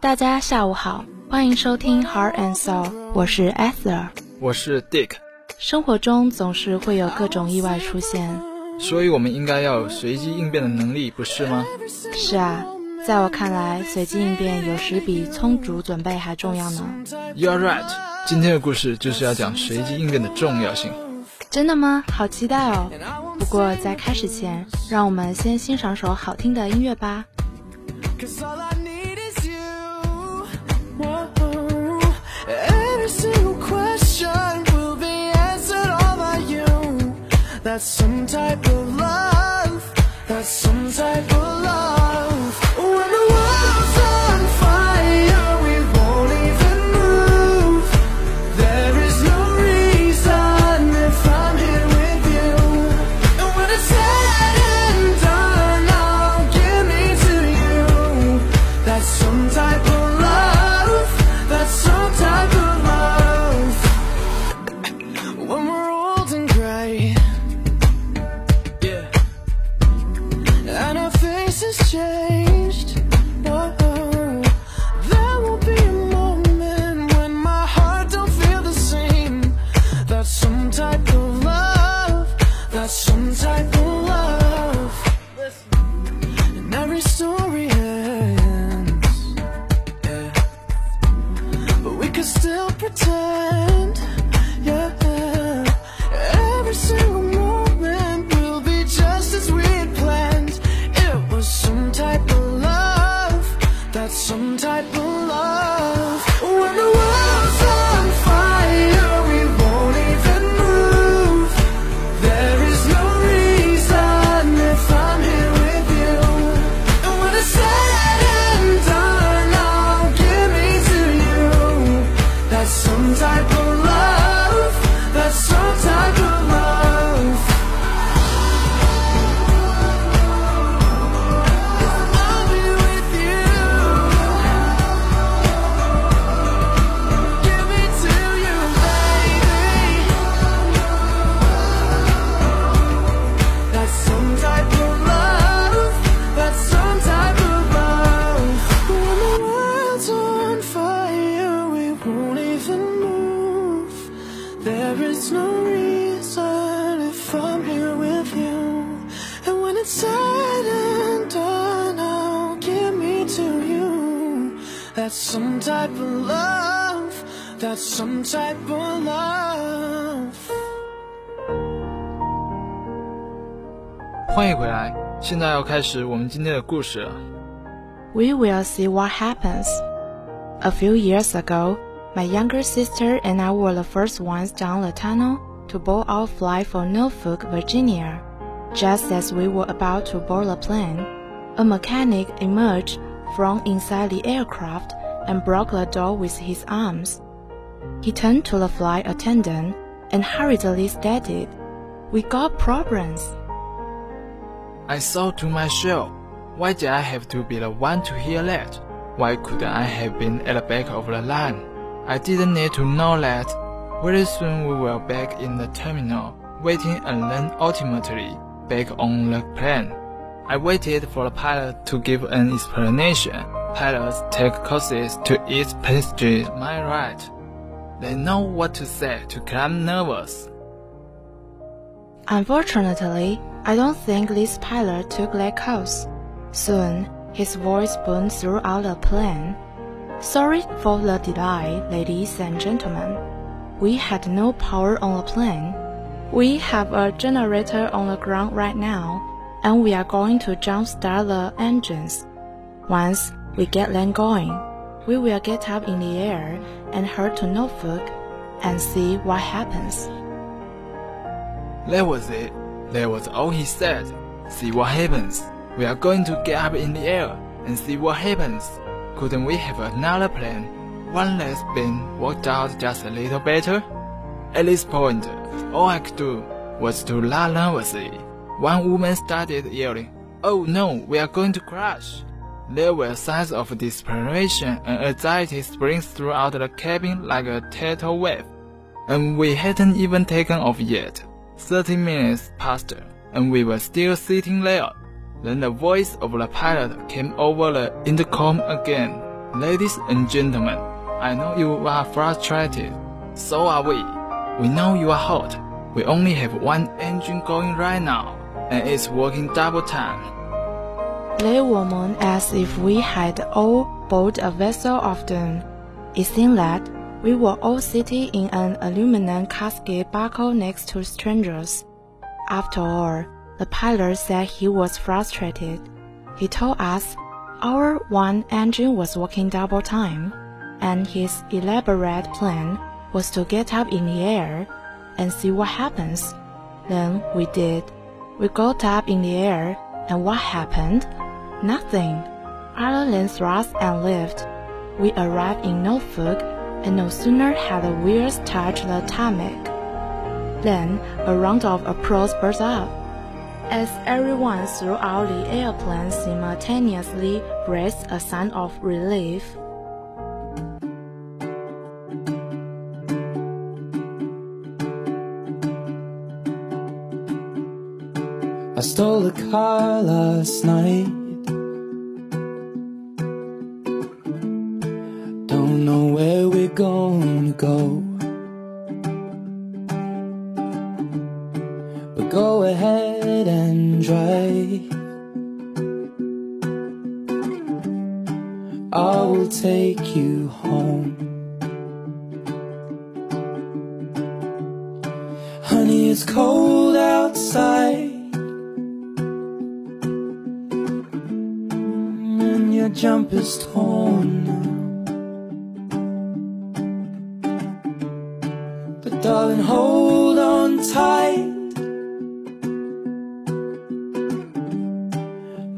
大家下午好，欢迎收听 Heart and Soul，我是 Ether，我是 Dick。生活中总是会有各种意外出现，所以我们应该要有随机应变的能力，不是吗？是啊，在我看来，随机应变有时比充足准备还重要呢。You're right，今天的故事就是要讲随机应变的重要性。真的吗？好期待哦！不过在开始前，让我们先欣赏首好听的音乐吧。That's some type of love. That's some type of type of love. When the That's some type of love. That's some type of love. 欢迎回来，现在要开始我们今天的故事了。 We will see what happens. A few years ago, my younger sister and I were the first ones down the tunnel to board our flight for Norfolk, Virginia. Just as we were about to board the plane, a mechanic emerged from inside the aircraft and broke the door with his arms. He turned to the flight attendant and hurriedly stated, We got problems. I thought to myself, why did I have to be the one to hear that? Why couldn't I have been at the back of the line? I didn't need to know that. Very soon we were back in the terminal, waiting and then ultimately back on the plane. I waited for the pilot to give an explanation. Pilots take courses to ease passengers my right. They know what to say to calm nervous. Unfortunately, I don't think this pilot took that course. Soon, his voice boomed throughout the plane. Sorry for the delay, ladies and gentlemen. We had no power on the plane. We have a generator on the ground right now, and we are going to jumpstart the engines. Once we get them going, we will get up in the air and head to Norfolk and see what happens. That was it. That was all he said. See what happens. We are going to get up in the air and see what happens. Couldn't we have another plan? One that's been worked out just a little better? At this point, all I could do was to laugh nervously. One woman started yelling, Oh no, we are going to crash. There were signs of desperation and anxiety springs throughout the cabin like a tidal wave. And we hadn't even taken off yet. Thirty minutes passed, and we were still sitting there. Then the voice of the pilot came over the intercom again. Ladies and gentlemen, I know you are frustrated. So are we. We know you are hot. We only have one engine going right now, and it's working double time. They were woman as if we had all bought a vessel of doom. It seemed that we were all sitting in an aluminum casket buckle next to strangers. After all, the pilot said he was frustrated. He told us our one engine was working double time, and his elaborate plan was to get up in the air and see what happens. Then we did. We got up in the air, and what happened? Nothing. Other than thrust and lift. We arrived in Norfolk, and no sooner had the wheels touched the tarmac. Then a round of applause burst up. As everyone throughout the airplane simultaneously breathed a sign of relief. I stole a car last night. Don't know where we're gonna go. But go ahead and drive. I will take you home. Honey, it's cold outside. Your jumper's torn. But darling, hold on tight.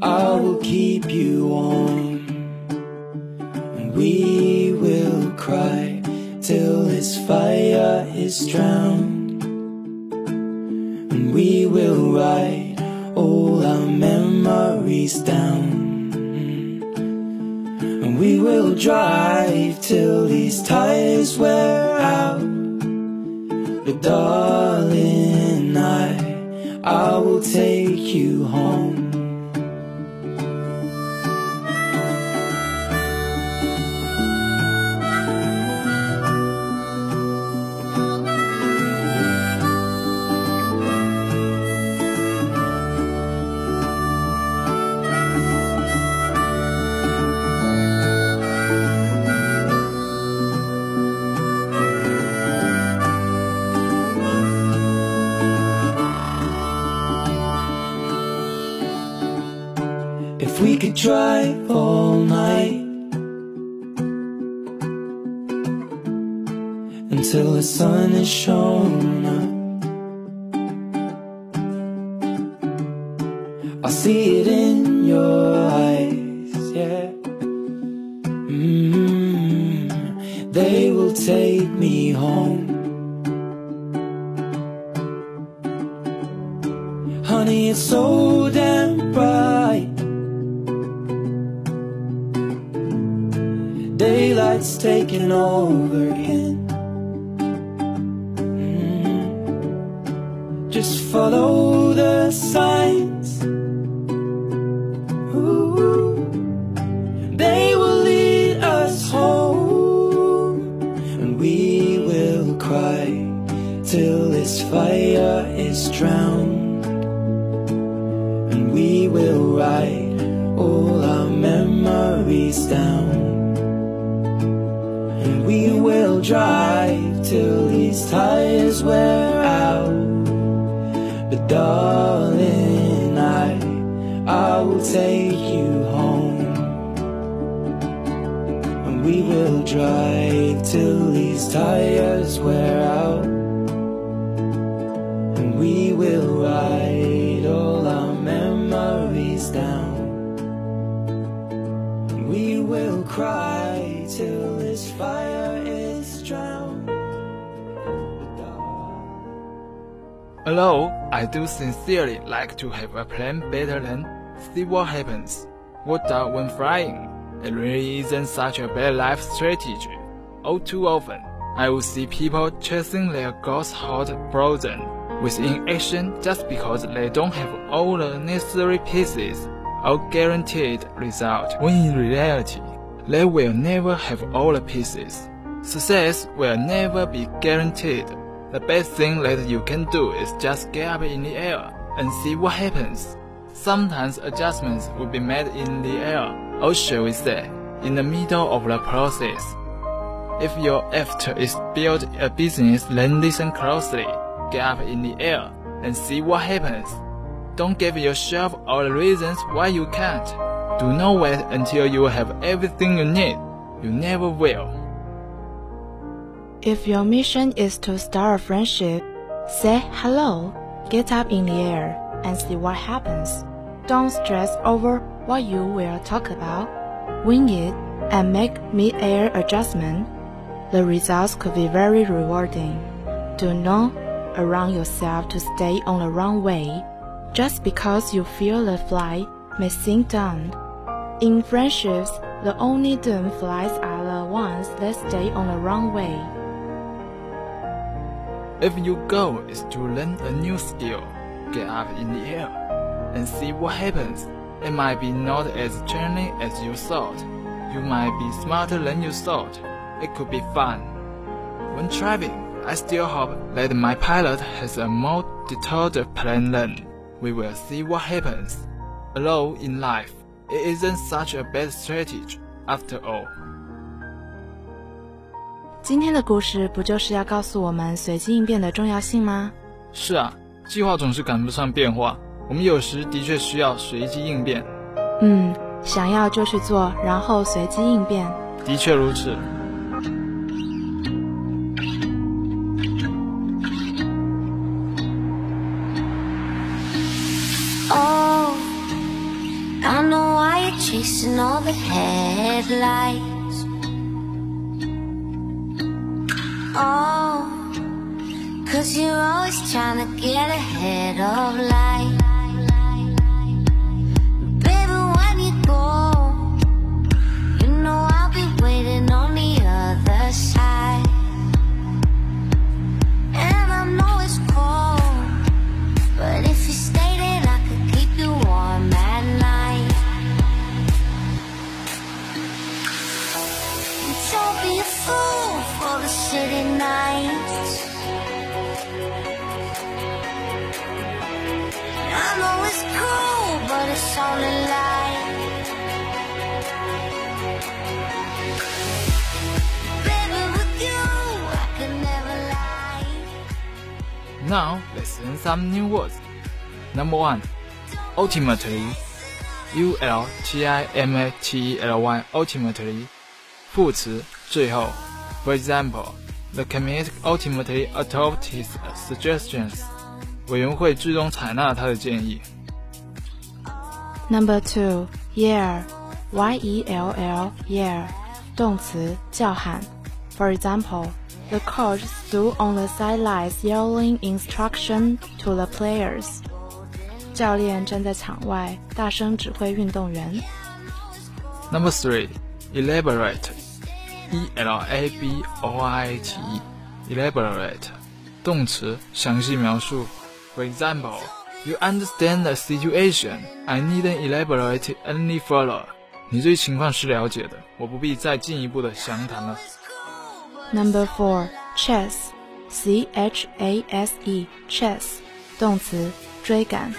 I will keep you warm, and we will cry till this fire is drowned, and we will write all our memories down. We will drive till these tires wear out. But darling, I, I will take you home. We drive all night until the sun is shown up. I see it in your eyes, yeah. Mm, they will take me home. Honey, it's so Daylight's taking over again. Mm. Just follow the signs. Ooh. They will lead us home, and we will cry till this fire is drowned, and we will write all our memories down. And we will drive till these tires wear out. But darling, I, I will take you home. And we will drive till these tires wear out. Although I do sincerely like to have a plan better than see what happens, what does when flying. It really isn't such a bad life strategy. All too often, I will see people chasing their goals hot frozen with inaction just because they don't have all the necessary pieces or guaranteed result, when in reality, they will never have all the pieces. Success will never be guaranteed. The best thing that you can do is just get up in the air and see what happens. Sometimes adjustments will be made in the air, or shall we say, in the middle of the process. If your effort is build a business, then listen closely, get up in the air, and see what happens. Don't give yourself all the reasons why you can't. Do not wait until you have everything you need. You never will. If your mission is to start a friendship, say hello, get up in the air, and see what happens. Don't stress over what you will talk about. Wing it and make mid-air adjustment. The results could be very rewarding. Do not allow yourself to stay on the wrong way just because you feel the flight may sink down. In friendships, the only doomed flies are the ones that stay on the wrong way. If your goal is to learn a new skill, get up in the air and see what happens. It might be not as challenging as you thought. You might be smarter than you thought. It could be fun. When traveling, I still hope that my pilot has a more detailed plan than we will see what happens. Although in life, it isn't such a bad strategy after all. 今天的故事不就是要告诉我们随机应变的重要性吗？是啊，计划总是赶不上变化，我们有时的确需要随机应变。嗯，想要就去做，然后随机应变。的确如此。Oh, I know why you're chasing all the headlights. Cause you're always trying to get ahead of life. Now let's learn some new words. Number one, ultimately, U L T I M A T E L Y, ultimately, 副词最后。For example, the committee ultimately adopted his suggestions. 委员会最终采纳他的建议。 Number two, yell, y e l l, yell，动词叫喊。For example, the coach stood on the sidelines yelling instruction to the players. 教练站在场外大声指挥运动员。 Number three, elaborate, E L A B O R A T E, elaborate, 动词详细描述。For example, you understand the situation. I needn't elaborate any further. 你对情况是了解的，我不必再进一步的详谈了。 Number four, chase, c h a s e, chase，动词追赶。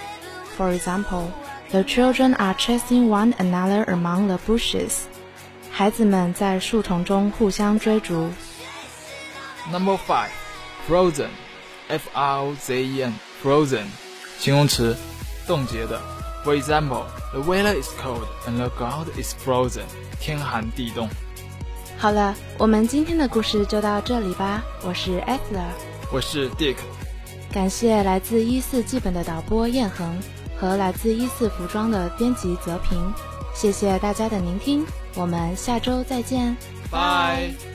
For example, the children are chasing one another among the bushes. 孩子们在树丛中互相追逐。 Number five, frozen, F R O Z E N, frozen, 形容词，冻结的。For example, the weather is cold and the ground is frozen. 天寒地冻。 好了，我们今天的故事就到这里吧。我是 e t h e r 我是 Dick，感谢来自一四剧本的导播燕恒和来自一四服装的编辑泽平，谢谢大家的聆听，我们下周再见。拜。